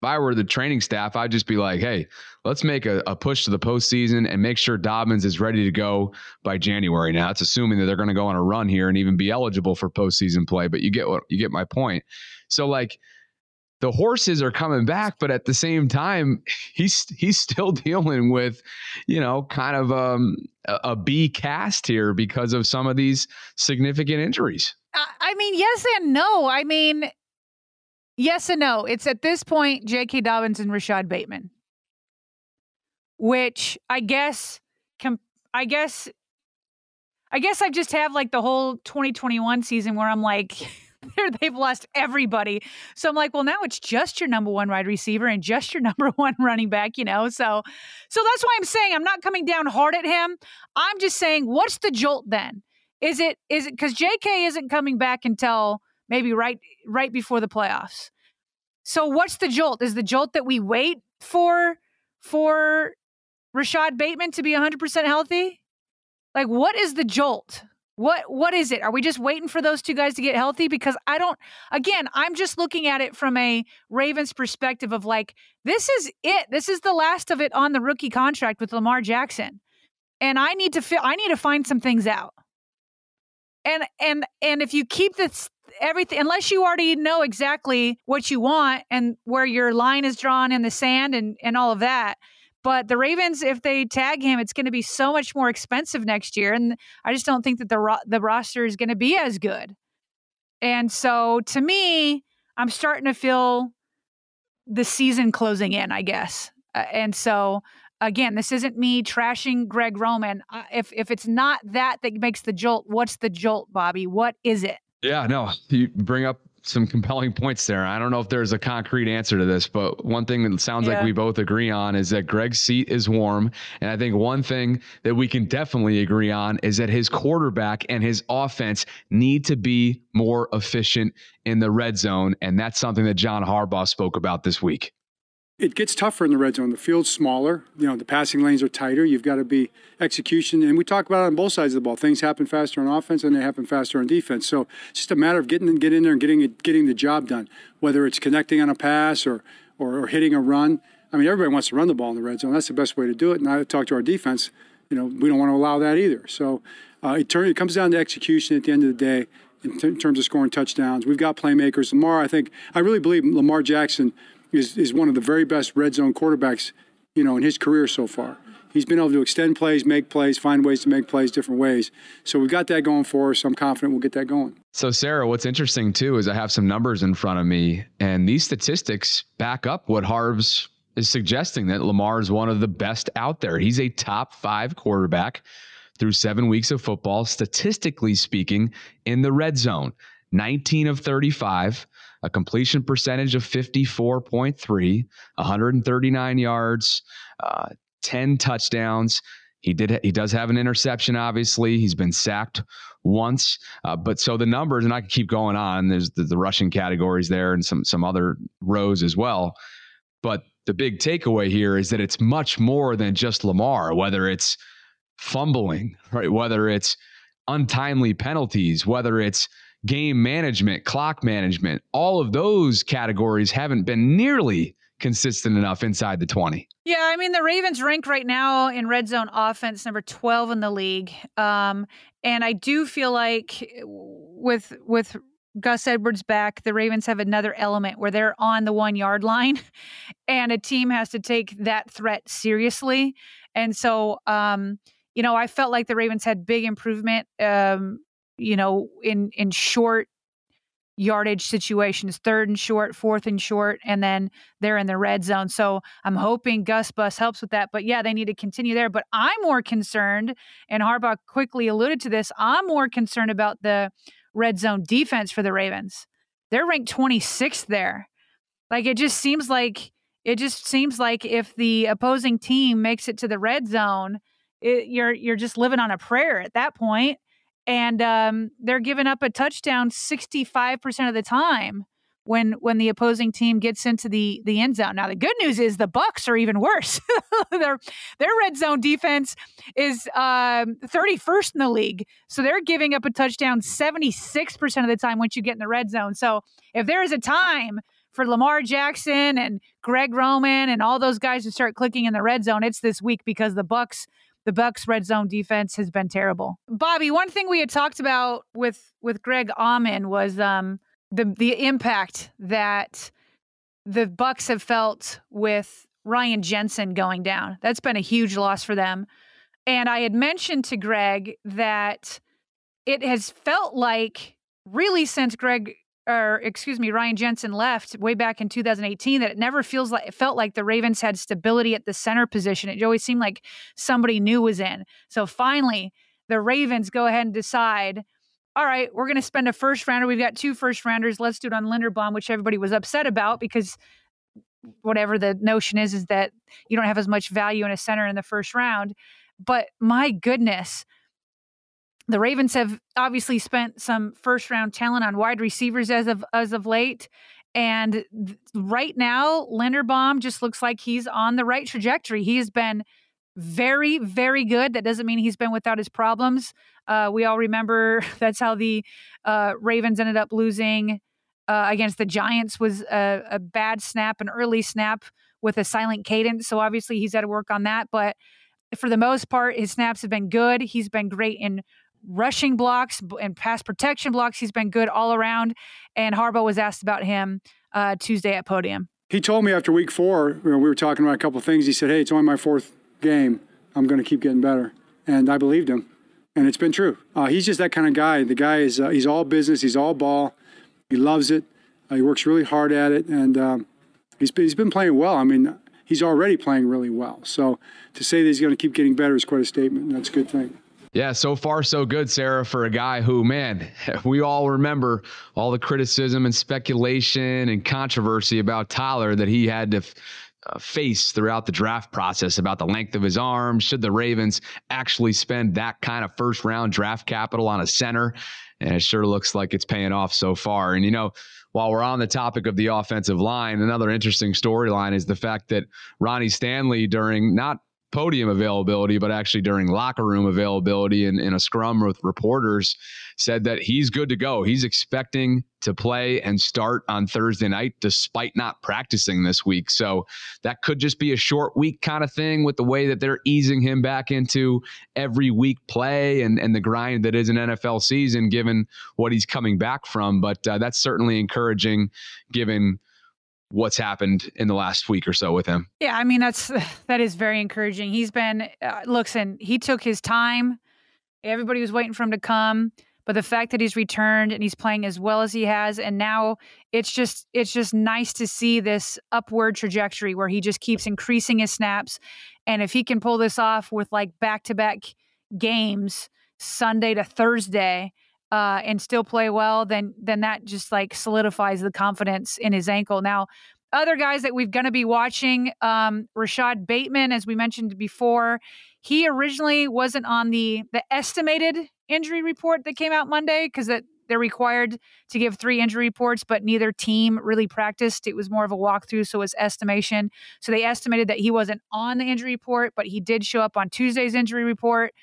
Speaker 3: if I were the training staff, I'd just be like, hey, let's make a, a, push to the postseason and make sure Dobbins is ready to go by January. Now, it's assuming that they're going to go on a run here and even be eligible for postseason play, but you get what you get my point. So, like, the horses are coming back, but at the same time, he's he's still dealing with, you know, kind of um, a, a B cast here because of some of these significant injuries.
Speaker 2: I mean, yes and no. I mean, Yes and no. It's at this point J.K. Dobbins and Rashod Bateman, which I guess, I guess, I guess I just have like the whole 2021 season where I'm like, they've lost everybody. So I'm like, well, now it's just your number one wide receiver and just your number one running back, you know? So, so that's why I'm saying I'm not coming down hard at him. I'm just saying, what's the jolt then? Is it, is it, because JK isn't coming back until maybe right right before the playoffs. So what's the jolt? Is the jolt that we wait for for Rashod Bateman to be 100% healthy? Like what is the jolt? What what is it? Are we just waiting for those two guys to get healthy because I don't again, I'm just looking at it from a Ravens perspective of like this is it. This is the last of it on the rookie contract with Lamar Jackson. And I need to fi- I need to find some things out. And and and if you keep this everything unless you already know exactly what you want and where your line is drawn in the sand and and all of that But the Ravens, if they tag him, it's going to be so much more expensive next year, and I just don't think that the ro- the roster is going to be as good. And so, to me, I'm starting to feel the season closing in. I guess, uh, and so again, this isn't me trashing Greg Roman. Uh, if if it's not that that makes the jolt, what's the jolt, Bobby? What is it?
Speaker 3: Yeah, no, you bring up some compelling points there. I don't know if there's a concrete answer to this, but one thing that sounds yeah. like we both agree on is that Greg's seat is warm. And I think one thing that we can definitely agree on is that his quarterback and his offense need to be more efficient in the red zone. And that's something that John Harbaugh spoke about this week
Speaker 5: it gets tougher in the red zone. The field's smaller. You know, the passing lanes are tighter. You've got to be execution. And we talk about it on both sides of the ball. Things happen faster on offense and they happen faster on defense. So it's just a matter of getting get in there and getting it, getting the job done. Whether it's connecting on a pass or, or, or hitting a run. I mean, everybody wants to run the ball in the red zone. That's the best way to do it. And I talk to our defense. You know, we don't want to allow that either. So uh, it, turn, it comes down to execution at the end of the day in, t- in terms of scoring touchdowns. We've got playmakers. Lamar, I think, I really believe Lamar Jackson – is, is one of the very best red zone quarterbacks, you know, in his career so far. He's been able to extend plays, make plays, find ways to make plays different ways. So we've got that going for us. I'm confident we'll get that going.
Speaker 3: So, Sarah, what's interesting too is I have some numbers in front of me, and these statistics back up what Harbs is suggesting that Lamar is one of the best out there. He's a top five quarterback through seven weeks of football, statistically speaking, in the red zone. 19 of 35, a completion percentage of 54.3, 139 yards, uh, 10 touchdowns. He did. He does have an interception. Obviously, he's been sacked once. Uh, but so the numbers, and I can keep going on. There's the, the rushing categories there, and some some other rows as well. But the big takeaway here is that it's much more than just Lamar. Whether it's fumbling, right? Whether it's untimely penalties, whether it's game management, clock management, all of those categories haven't been nearly consistent enough inside the 20.
Speaker 2: Yeah, I mean the Ravens rank right now in red zone offense number 12 in the league. Um, and I do feel like with with Gus Edwards back, the Ravens have another element where they're on the 1 yard line and a team has to take that threat seriously. And so um, you know, I felt like the Ravens had big improvement um, you know, in in short yardage situations, third and short, fourth and short, and then they're in the red zone. So I'm hoping Gus Bus helps with that. But yeah, they need to continue there. But I'm more concerned, and Harbaugh quickly alluded to this. I'm more concerned about the red zone defense for the Ravens. They're ranked 26th there. Like it just seems like it just seems like if the opposing team makes it to the red zone, it, you're you're just living on a prayer at that point and um, they're giving up a touchdown 65% of the time when when the opposing team gets into the the end zone. Now the good news is the Bucks are even worse. their their red zone defense is um, 31st in the league, so they're giving up a touchdown 76% of the time once you get in the red zone. So if there is a time for Lamar Jackson and Greg Roman and all those guys to start clicking in the red zone, it's this week because the Bucs the Bucks red zone defense has been terrible. Bobby, one thing we had talked about with with Greg Auman was um, the the impact that the Bucks have felt with Ryan Jensen going down. That's been a huge loss for them. And I had mentioned to Greg that it has felt like really since Greg or excuse me, Ryan Jensen left way back in 2018, that it never feels like it felt like the Ravens had stability at the center position. It always seemed like somebody new was in. So finally, the Ravens go ahead and decide, all right, we're going to spend a first rounder. We've got two first rounders. Let's do it on Linderbaum, which everybody was upset about because whatever the notion is, is that you don't have as much value in a center in the first round. But my goodness, the Ravens have obviously spent some first round talent on wide receivers as of as of late. And right now, Linderbaum just looks like he's on the right trajectory. He has been very, very good. That doesn't mean he's been without his problems. Uh, we all remember that's how the uh, Ravens ended up losing uh, against the Giants was a, a, bad snap, an early snap with a silent cadence. So obviously he's had to work on that. But for the most part, his snaps have been good. He's been great in rushing blocks and pass protection blocks. He's been good all around. And Harbaugh was asked about him uh, Tuesday at podium.
Speaker 5: he told me after week four, you know, we were talking about a couple things. He said, "Hey, it's only my fourth game. I'm going to keep getting better," and I believed him, and it's been true. Uh, he's just that kind of guy. The guy is uh, he's all business. He's all ball. He loves it. Uh, he works really hard at it, and um, he's been, he's been playing well. I mean, he's already playing really well. So to say that he's going to keep getting better is quite a statement. And that's a good thing.
Speaker 3: Yeah, so far so good, Sarah, for a guy who, man, we all remember all the criticism and speculation and controversy about Tyler that he had to uh, face throughout the draft process about the length of his arm. Should the Ravens actually spend that kind of first round draft capital on a center? And it sure looks like it's paying off so far. And, you know, while we're on the topic of the offensive line, another interesting storyline is the fact that Ronnie Stanley, during not podium availability, but actually during locker room availability in, in a scrum with reporters, said that he's good to go. He's expecting to play and start on Thursday night despite not practicing this week. So that could just be a short week kind of thing with the way that they're easing him back into every week play and, and the grind that is an NFL season, given what he's coming back from. But uh, that's certainly encouraging given what's happened in the last week or so with him.
Speaker 2: Yeah, I mean that's that is very encouraging. He's been uh, looks and he took his time. Everybody was waiting for him to come, but the fact that he's returned and he's playing as well as he has and now it's just it's just nice to see this upward trajectory where he just keeps increasing his snaps and if he can pull this off with like back-to-back games Sunday to Thursday, uh, and still play well, then then that just like solidifies the confidence in his ankle. Now, other guys that we're going to be watching, um, Rashod Bateman, as we mentioned before, he originally wasn't on the the estimated injury report that came out Monday because that they're required to give three injury reports, but neither team really practiced. It was more of a walkthrough, so it was estimation. So they estimated that he wasn't on the injury report, but he did show up on Tuesday's injury report.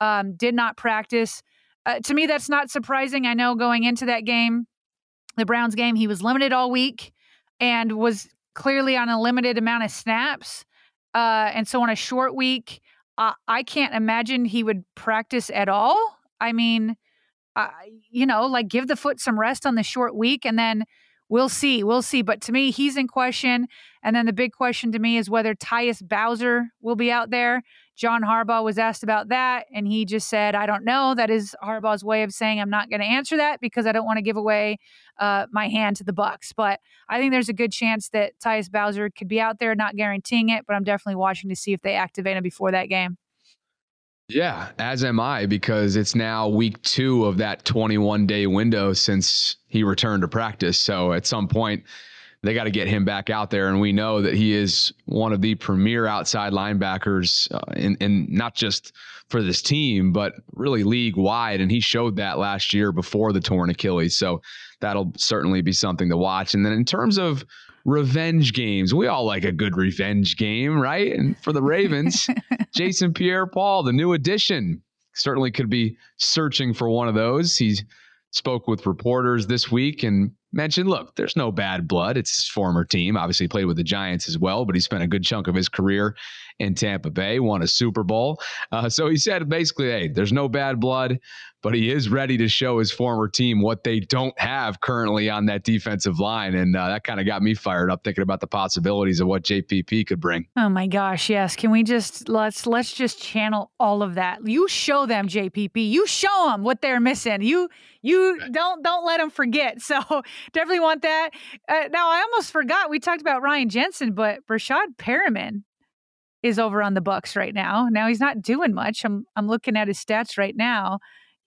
Speaker 2: Um, did not practice. Uh, to me, that's not surprising. I know going into that game, the Browns game, he was limited all week and was clearly on a limited amount of snaps. Uh, and so on a short week, uh, I can't imagine he would practice at all. I mean, you know, like give the foot some rest on the short week and then we'll see. We'll see. But to me, he's in question. And then the big question to me is whether Tyus Bowser will be out there. John Harbaugh was asked about that, and he just said, I don't know. That is Harbaugh's way of saying, I'm not going to answer that because I don't want to give away uh, my hand to the Bucks. But I think there's a good chance that Tyus Bowser could be out there, not guaranteeing it, but I'm definitely watching to see if they activate him before that game.
Speaker 3: Yeah, as am I, because it's now week two of that 21 day window since he returned to practice. So at some point, they got to get him back out there. And we know that he is one of the premier outside linebackers uh, in, in not just for this team, but really league wide. And he showed that last year before the torn Achilles. So that'll certainly be something to watch. And then in terms of revenge games, we all like a good revenge game, right? And for the Ravens, Jason Pierre Paul, the new addition, certainly could be searching for one of those. He spoke with reporters this week and mentioned, look, there's no bad blood. It's his former team. Obviously, he played with the Giants as well, but he spent a good chunk of his career in Tampa Bay, won a Super Bowl. Uh, so he said basically, hey, there's no bad blood, but he is ready to show his former team what they don't have currently on that defensive line. And uh, that kind of got me fired up thinking about the possibilities of what JPP could bring.
Speaker 2: Oh my gosh, yes. Can we just let's let's just channel all of that. You show them JPP. You show them what they're missing. You you don't don't let them forget. So definitely want that. Uh, now I almost forgot we talked about Ryan Jensen, but Breshad Perriman is over on the Bucks right now. Now he's not doing much. I'm I'm looking at his stats right now.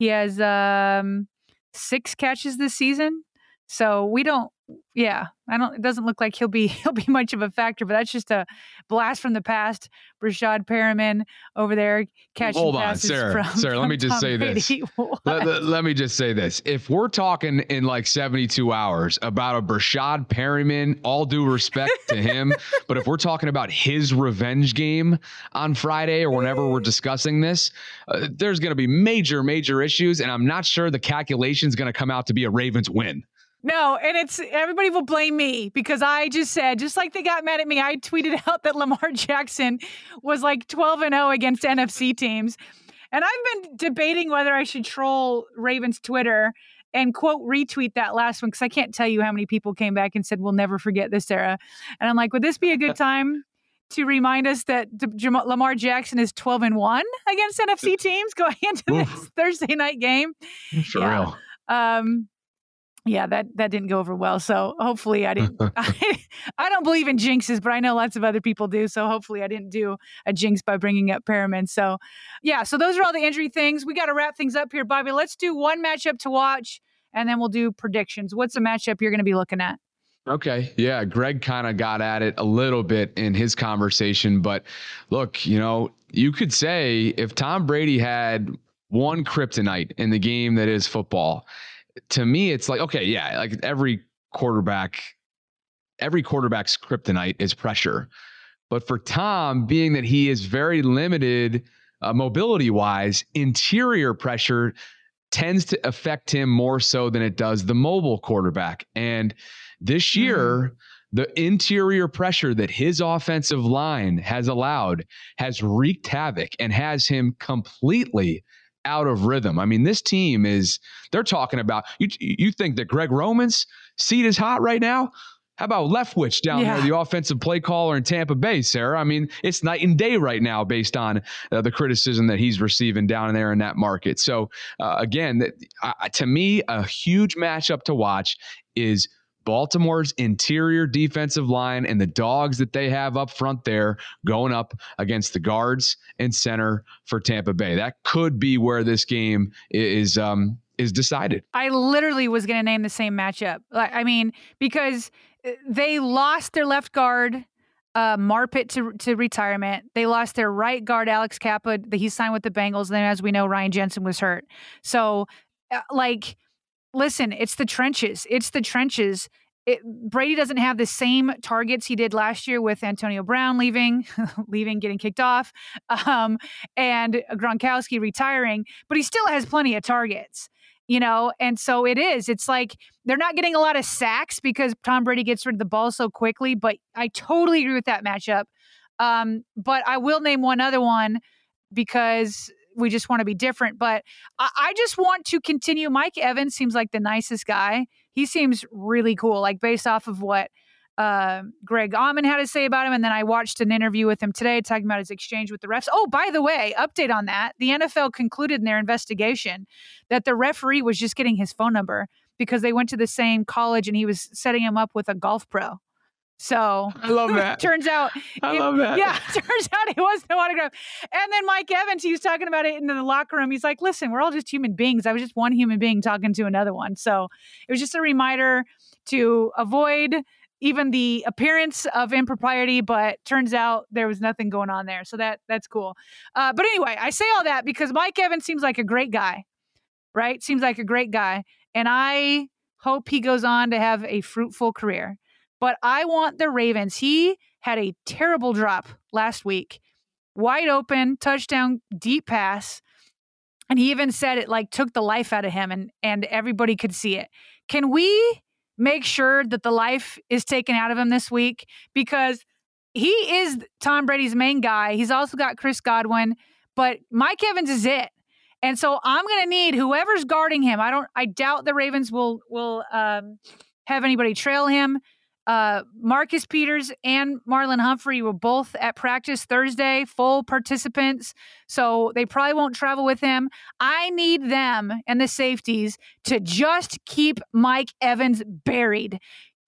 Speaker 2: He has um, six catches this season. So we don't yeah, I don't. It doesn't look like he'll be he'll be much of a factor, but that's just a blast from the past. Breshad Perriman over there catching
Speaker 3: Hold
Speaker 2: on,
Speaker 3: Sarah.
Speaker 2: From,
Speaker 3: Sarah,
Speaker 2: from
Speaker 3: let me just
Speaker 2: Tom
Speaker 3: say
Speaker 2: Brady.
Speaker 3: this. let, let, let, me just say this. If we're talking in like 72 hours about a Breshad Perriman, all due respect to him, but if we're talking about his revenge game on Friday or whenever we're discussing this, uh, there's going to be major, major issues, and I'm not sure the calculation is going to come out to be a Ravens win.
Speaker 2: No, and it's everybody will blame me because I just said, just like they got mad at me, I tweeted out that Lamar Jackson was like 12 and 0 against NFC teams. And I've been debating whether I should troll Ravens Twitter and quote retweet that last one because I can't tell you how many people came back and said we'll never forget this era. And I'm like, would this be a good time to remind us that D- Jam- Lamar Jackson is 12 and one against NFC teams going into this Thursday night game?
Speaker 3: For yeah. real. Um,
Speaker 2: yeah, that that didn't go over well. So hopefully I didn't. I, I, don't believe in jinxes, but I know lots of other people do. So hopefully I didn't do a jinx by bringing up Perriman. So yeah, so those are all the injury things. We got to wrap things up here, Bobby. Let's do one matchup to watch, and then we'll do predictions. What's the matchup you're going to be looking at?
Speaker 3: Okay. Yeah. Greg kind of got at it a little bit in his conversation. But look, you know, you could say if Tom Brady had one kryptonite in the game that is football, to me, it's like, okay, yeah, like every quarterback, every quarterback's kryptonite is pressure. But for Tom, being that he is very limited uh, mobility wise, interior pressure tends to affect him more so than it does the mobile quarterback. And this year, mm. the interior pressure that his offensive line has allowed has wreaked havoc and has him completely out of rhythm. I mean, this team is they're talking about you you think that Greg Roman's seat is hot right now? How about Leftwich down yeah. there, the offensive play caller in Tampa Bay, Sarah? I mean, it's night and day right now based on uh, the criticism that he's receiving down there in that market. So, uh, again, uh, to me, a huge matchup to watch is Baltimore's interior defensive line and the dogs that they have up front there going up against the guards and center for Tampa Bay. That could be where this game is um, is decided.
Speaker 2: I literally was going to name the same matchup. I mean, because uh, they lost their left guard uh, Marpet to to retirement. They lost their right guard Alex Cappa. He signed with the Bengals. Then, as we know, Ryan Jensen was hurt. So, uh, like listen, it's the trenches. It's the trenches. It, Brady doesn't have the same targets he did last year with Antonio Brown leaving, leaving, getting kicked off, um, and Gronkowski retiring, but he still has plenty of targets, you know. And so it is. It's like they're not getting a lot of sacks because Tom Brady gets rid of the ball so quickly. But I totally agree with that matchup. Um, but I will name one other one because we just want to be different. But I, I just want to continue. Mike Evans seems like the nicest guy. He seems really cool, like based off of what uh, Greg Auman had to say about him. And then I watched an interview with him today talking about his exchange with the refs. Oh, by the way, update on that. The NFL concluded in their investigation that the referee was just getting his phone number because they went to the same college and he was setting him up with a golf pro. So
Speaker 3: I love that.
Speaker 2: turns out,
Speaker 3: I it, love that.
Speaker 2: Yeah, turns out it was no autograph. And then Mike Evans, he was talking about it in the locker room. He's like, "Listen, we're all just human beings. I was just one human being talking to another one." So it was just a reminder to avoid even the appearance of impropriety. But turns out there was nothing going on there. So that that's cool. Uh, but anyway, I say all that because Mike Evans seems like a great guy, right? Seems like a great guy, and I hope he goes on to have a fruitful career but I want the Ravens. He had a terrible drop last week, wide open, touchdown, deep pass. And he even said it like took the life out of him and, and everybody could see it. Can we make sure that the life is taken out of him this week? Because he is Tom Brady's main guy. He's also got Chris Godwin, but Mike Evans is it. And so I'm going to need whoever's guarding him. I don't. I doubt the Ravens will will um, have anybody trail him. Uh, Marcus Peters and Marlon Humphrey were both at practice Thursday, full participants. So they probably won't travel with him. I need them and the safeties to just keep Mike Evans buried.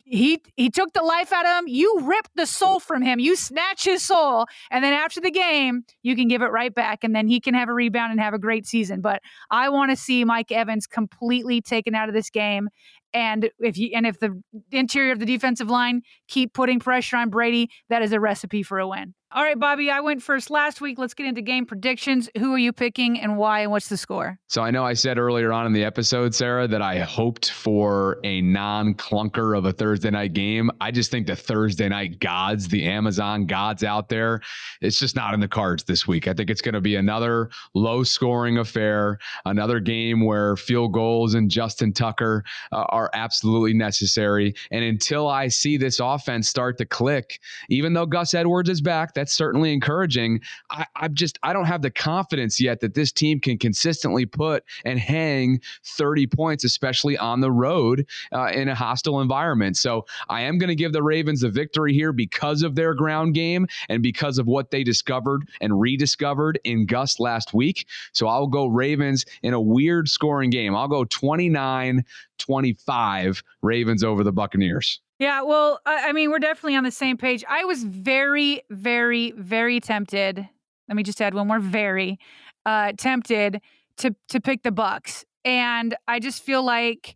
Speaker 2: He he took the life out of him. You ripped the soul from him. You snatch his soul, and then after the game, you can give it right back, and then he can have a rebound and have a great season. But I want to see Mike Evans completely taken out of this game, and if you and if the interior of the defensive line keep putting pressure on Brady, that is a recipe for a win. All right, Bobby, I went first last week. Let's get into game predictions. Who are you picking and why, and what's the score?
Speaker 3: So I know I said earlier on in the episode, Sarah, that I hoped for a non clunker of a Thursday night game. I just think the Thursday night gods, the Amazon gods out there, it's just not in the cards this week. I think it's going to be another low scoring affair, another game where field goals and Justin Tucker uh, are absolutely necessary. And until I see this offense start to click, even though Gus Edwards is back, that's certainly encouraging. I, I'm just, I don't have the confidence yet that this team can consistently put and hang 30 points, especially on the road uh, in a hostile environment. So I am going to give the Ravens a victory here because of their ground game and because of what they discovered and rediscovered in Gus last week. So I'll go Ravens in a weird scoring game. I'll go 29 25 Ravens over the Buccaneers.
Speaker 2: Yeah, well, I mean, we're definitely on the same page. I was very, very, very tempted. Let me just add one more very uh, tempted to to pick the Bucks, and I just feel like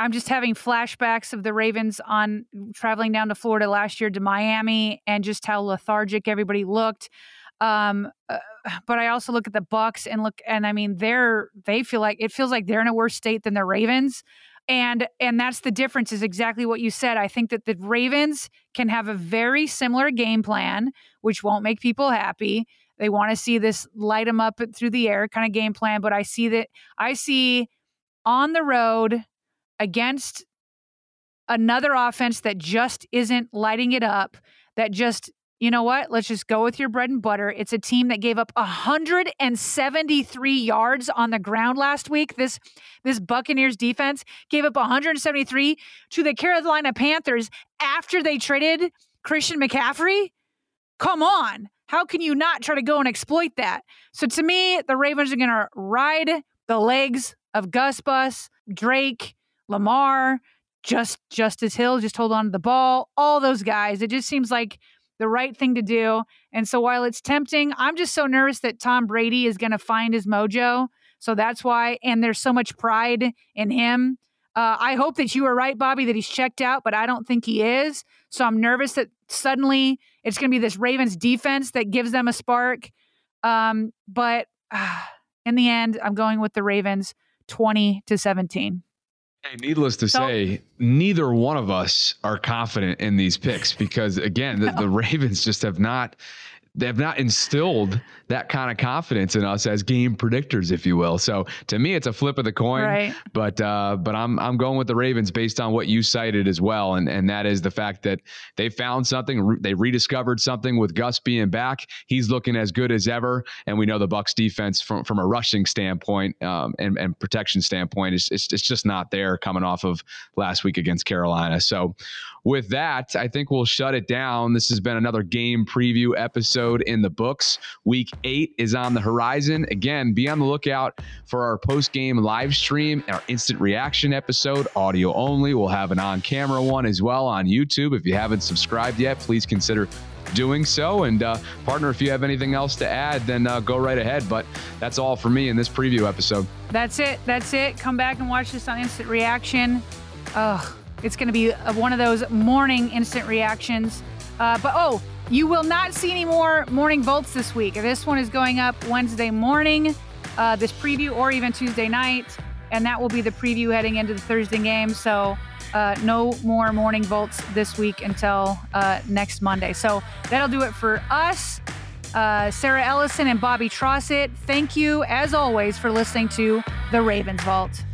Speaker 2: I'm just having flashbacks of the Ravens on traveling down to Florida last year to Miami, and just how lethargic everybody looked. Um, uh, but I also look at the Bucks and look, and I mean, they're they feel like it feels like they're in a worse state than the Ravens and and that's the difference is exactly what you said. I think that the ravens can have a very similar game plan which won't make people happy. They want to see this light them up through the air kind of game plan but i see that i see on the road against another offense that just isn't lighting it up that just you know what? Let's just go with your bread and butter. It's a team that gave up 173 yards on the ground last week. This this Buccaneers defense gave up 173 to the Carolina Panthers after they traded Christian McCaffrey. Come on. How can you not try to go and exploit that? So to me, the Ravens are going to ride the legs of Gus Bus, Drake, Lamar, just Justice Hill, just hold on to the ball, all those guys. It just seems like the right thing to do. And so while it's tempting, I'm just so nervous that Tom Brady is going to find his mojo. So that's why, and there's so much pride in him. Uh, I hope that you are right, Bobby, that he's checked out, but I don't think he is. So I'm nervous that suddenly it's going to be this Ravens defense that gives them a spark. Um, but uh, in the end, I'm going with the Ravens 20 to 17.
Speaker 3: Hey, needless to so, say, neither one of us are confident in these picks because, again, the, no. the Ravens just have not they have not instilled that kind of confidence in us as game predictors, if you will. So to me, it's a flip of the coin.
Speaker 2: Right.
Speaker 3: But uh, but I'm I'm going with the Ravens based on what you cited as well, and and that is the fact that they found something, they rediscovered something with Gus being back. He's looking as good as ever, and we know the Bucks defense from from a rushing standpoint um, and and protection standpoint is it's, it's just not there coming off of last week against Carolina. So with that, I think we'll shut it down. This has been another game preview episode in the books. Week eight is on the horizon. Again, be on the lookout for our post game live stream, our instant reaction episode, audio only. We'll have an on camera one as well on YouTube. If you haven't subscribed yet, please consider doing so. And uh, partner, if you have anything else to add, then uh, go right ahead. But that's all for me in this preview episode.
Speaker 2: That's it. That's it. Come back and watch this on instant reaction. Ugh. It's going to be one of those morning instant reactions. Uh, but oh, you will not see any more morning Vaults this week. This one is going up Wednesday morning, uh, this preview, or even Tuesday night. And that will be the preview heading into the Thursday game. So uh, no more morning Vaults this week until uh, next Monday. So that'll do it for us. Uh, Sarah Ellison and Bobby Trossett, thank you as always for listening to the Ravens Vault.